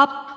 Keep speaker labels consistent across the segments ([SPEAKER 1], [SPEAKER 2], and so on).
[SPEAKER 1] パッ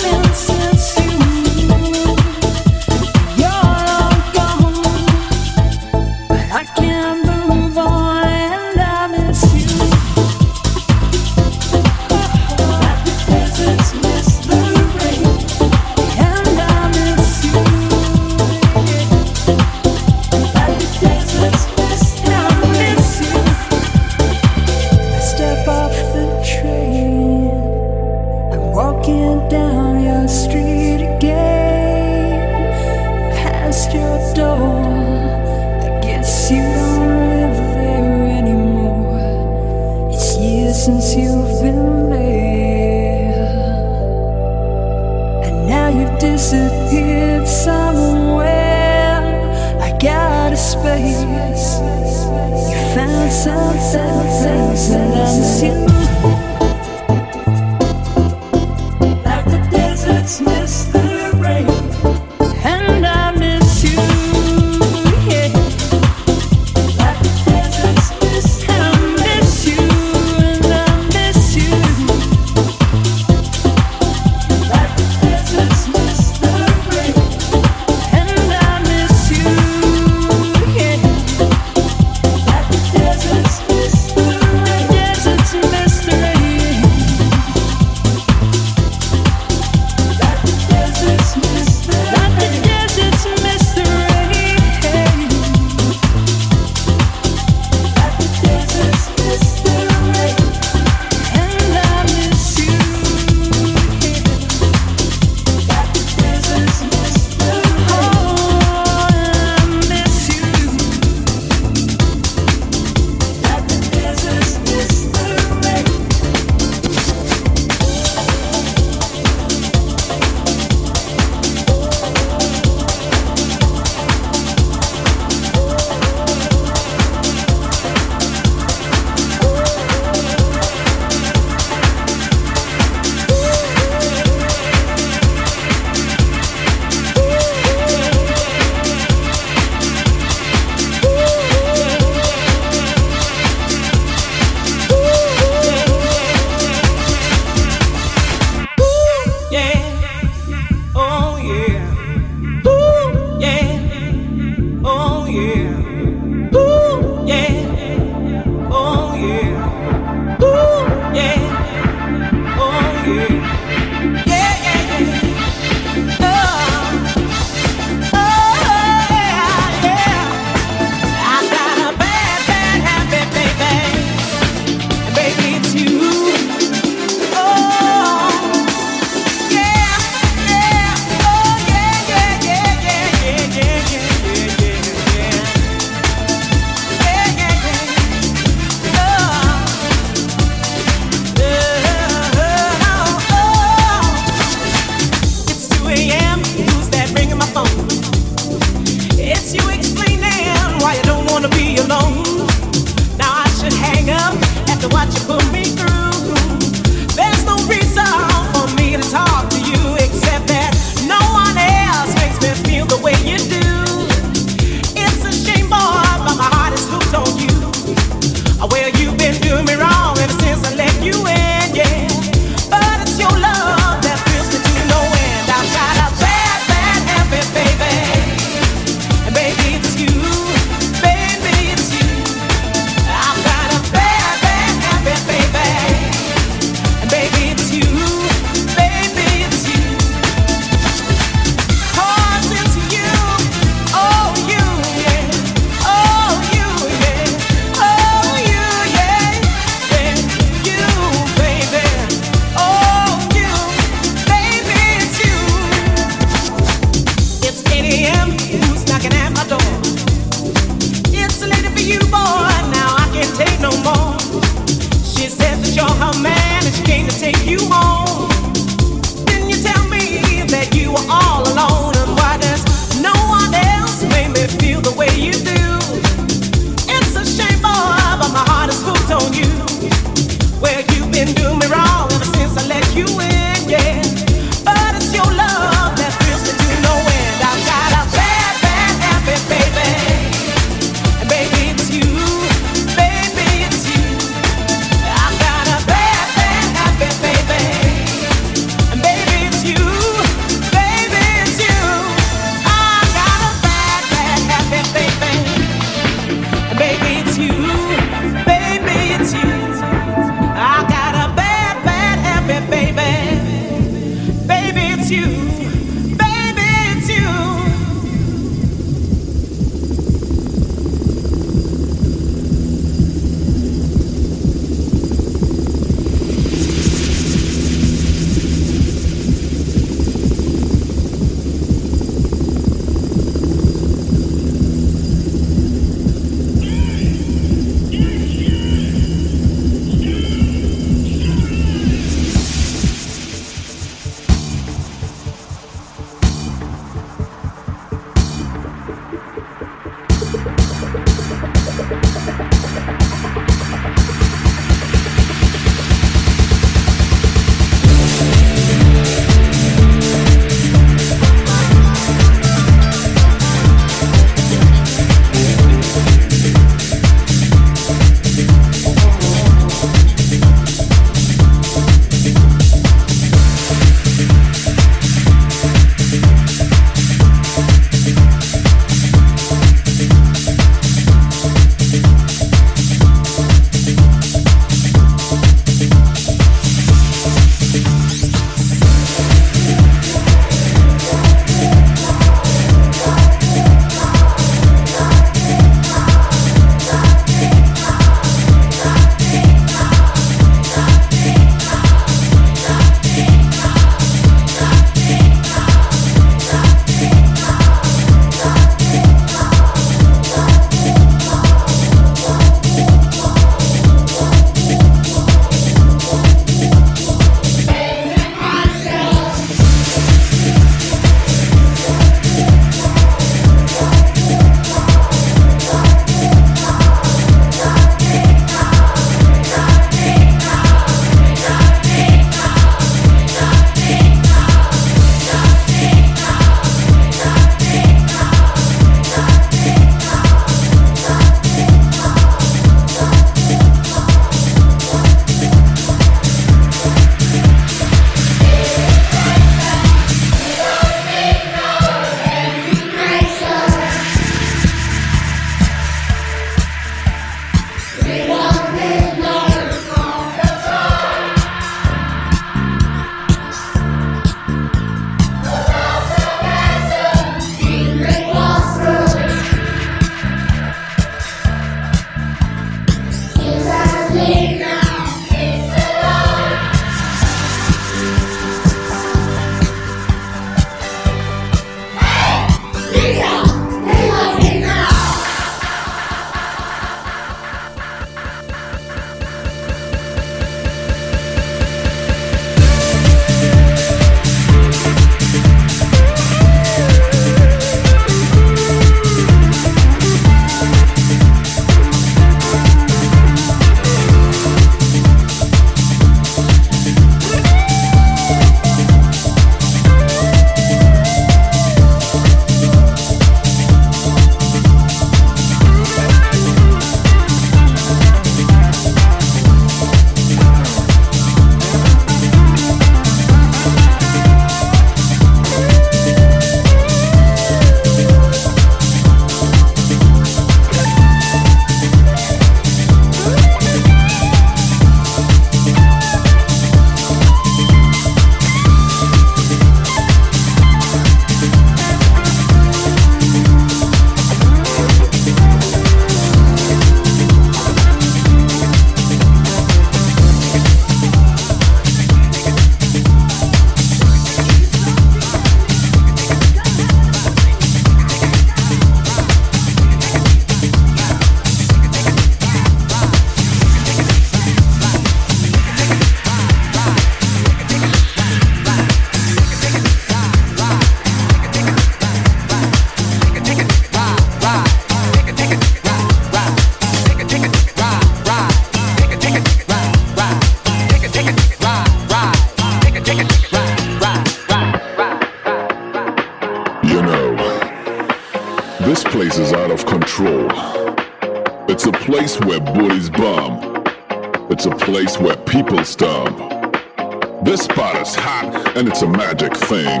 [SPEAKER 1] and it's a
[SPEAKER 2] magic thing.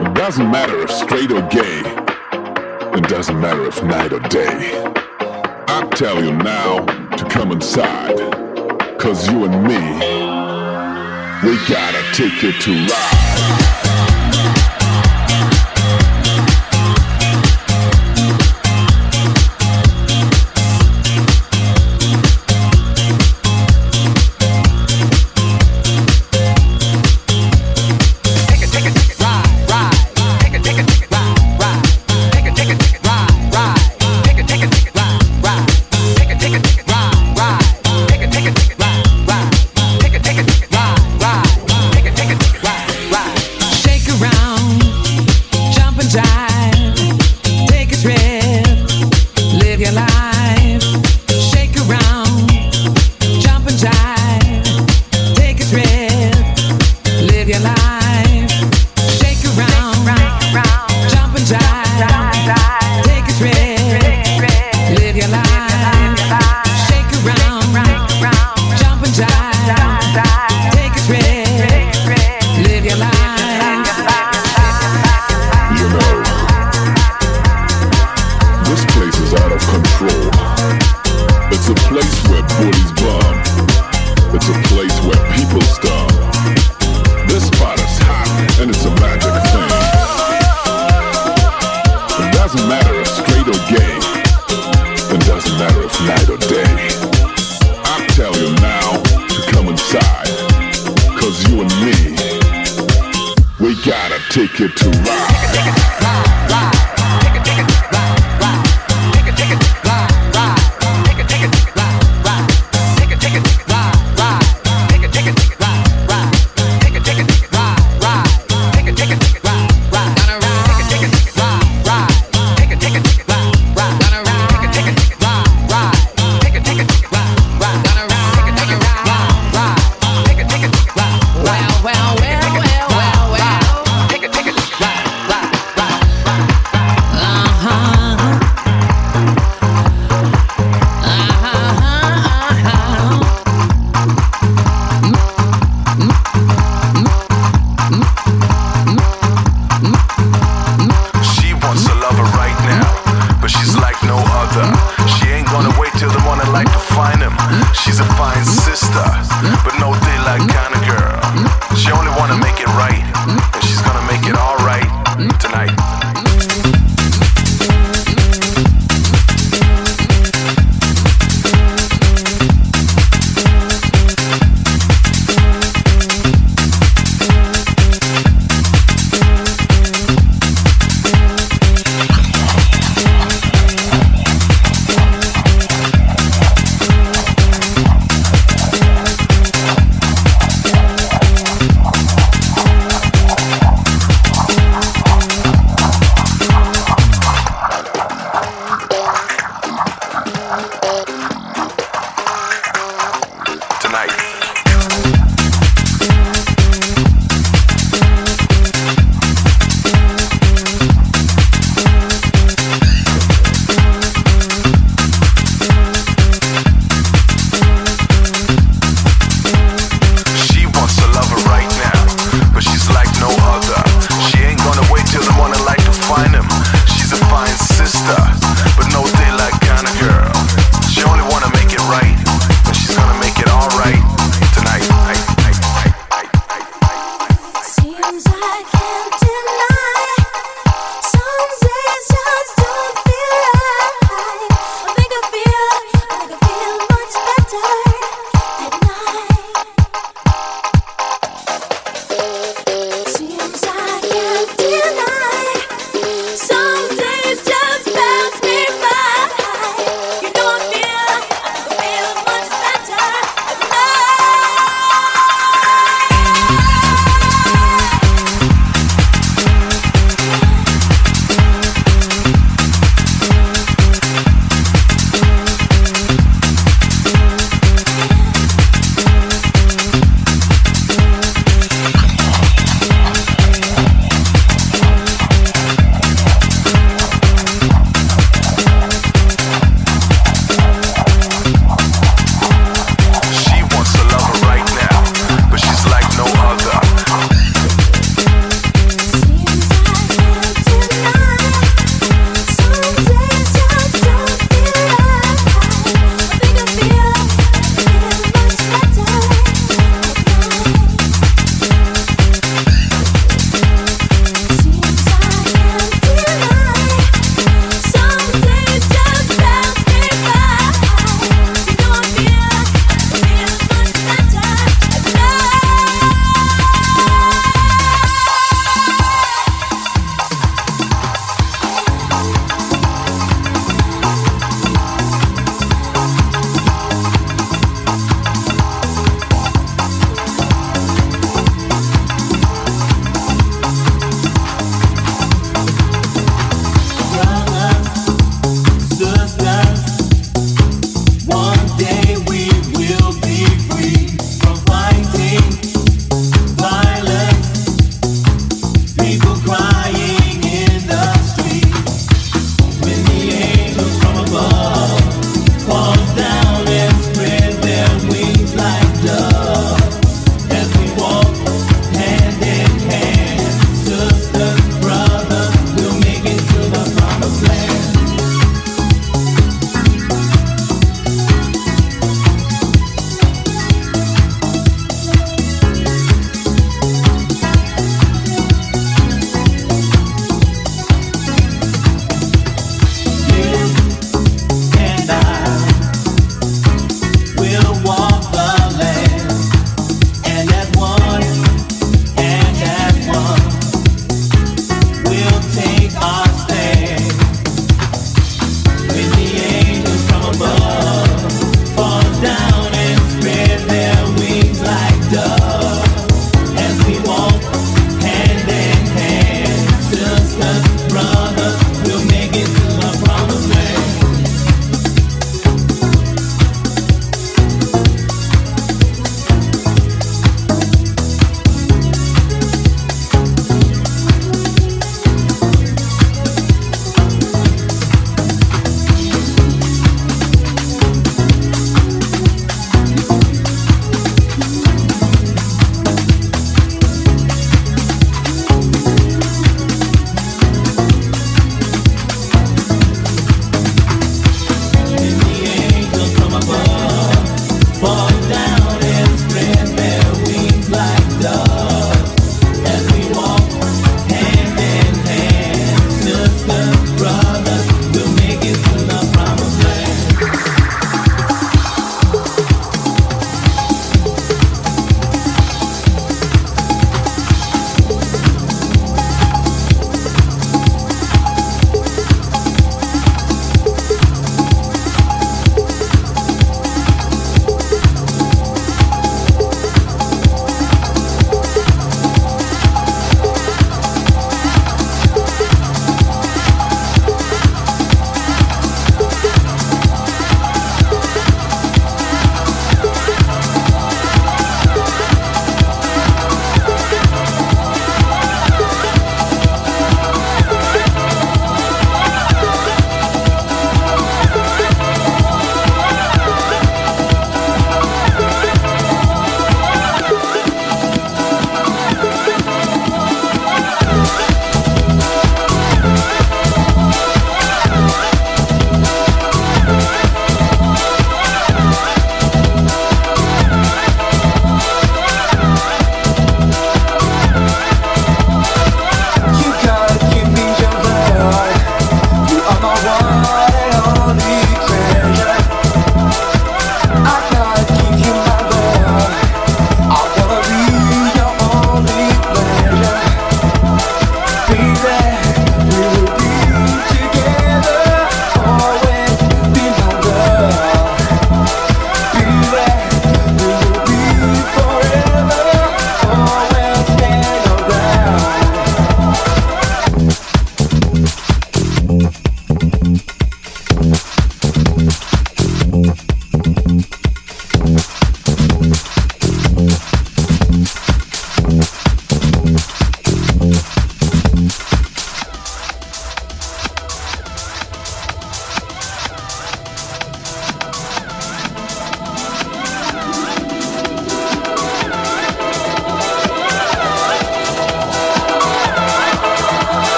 [SPEAKER 2] It doesn't matter if straight or gay. It doesn't matter if night or day. I tell you now to come inside. Cause you and me, we gotta take it to ride.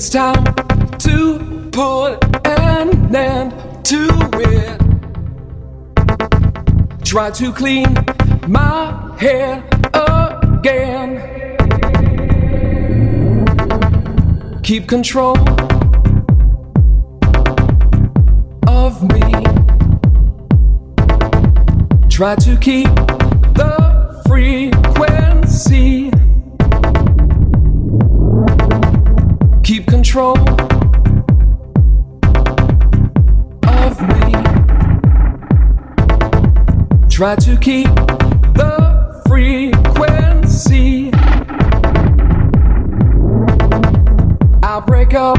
[SPEAKER 3] It's time to put an end to it. Try to clean my hair again. Keep control of me. Try to keep the frequency. Control of me. Try to keep the frequency. I'll break up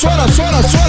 [SPEAKER 3] suena, suena, suena.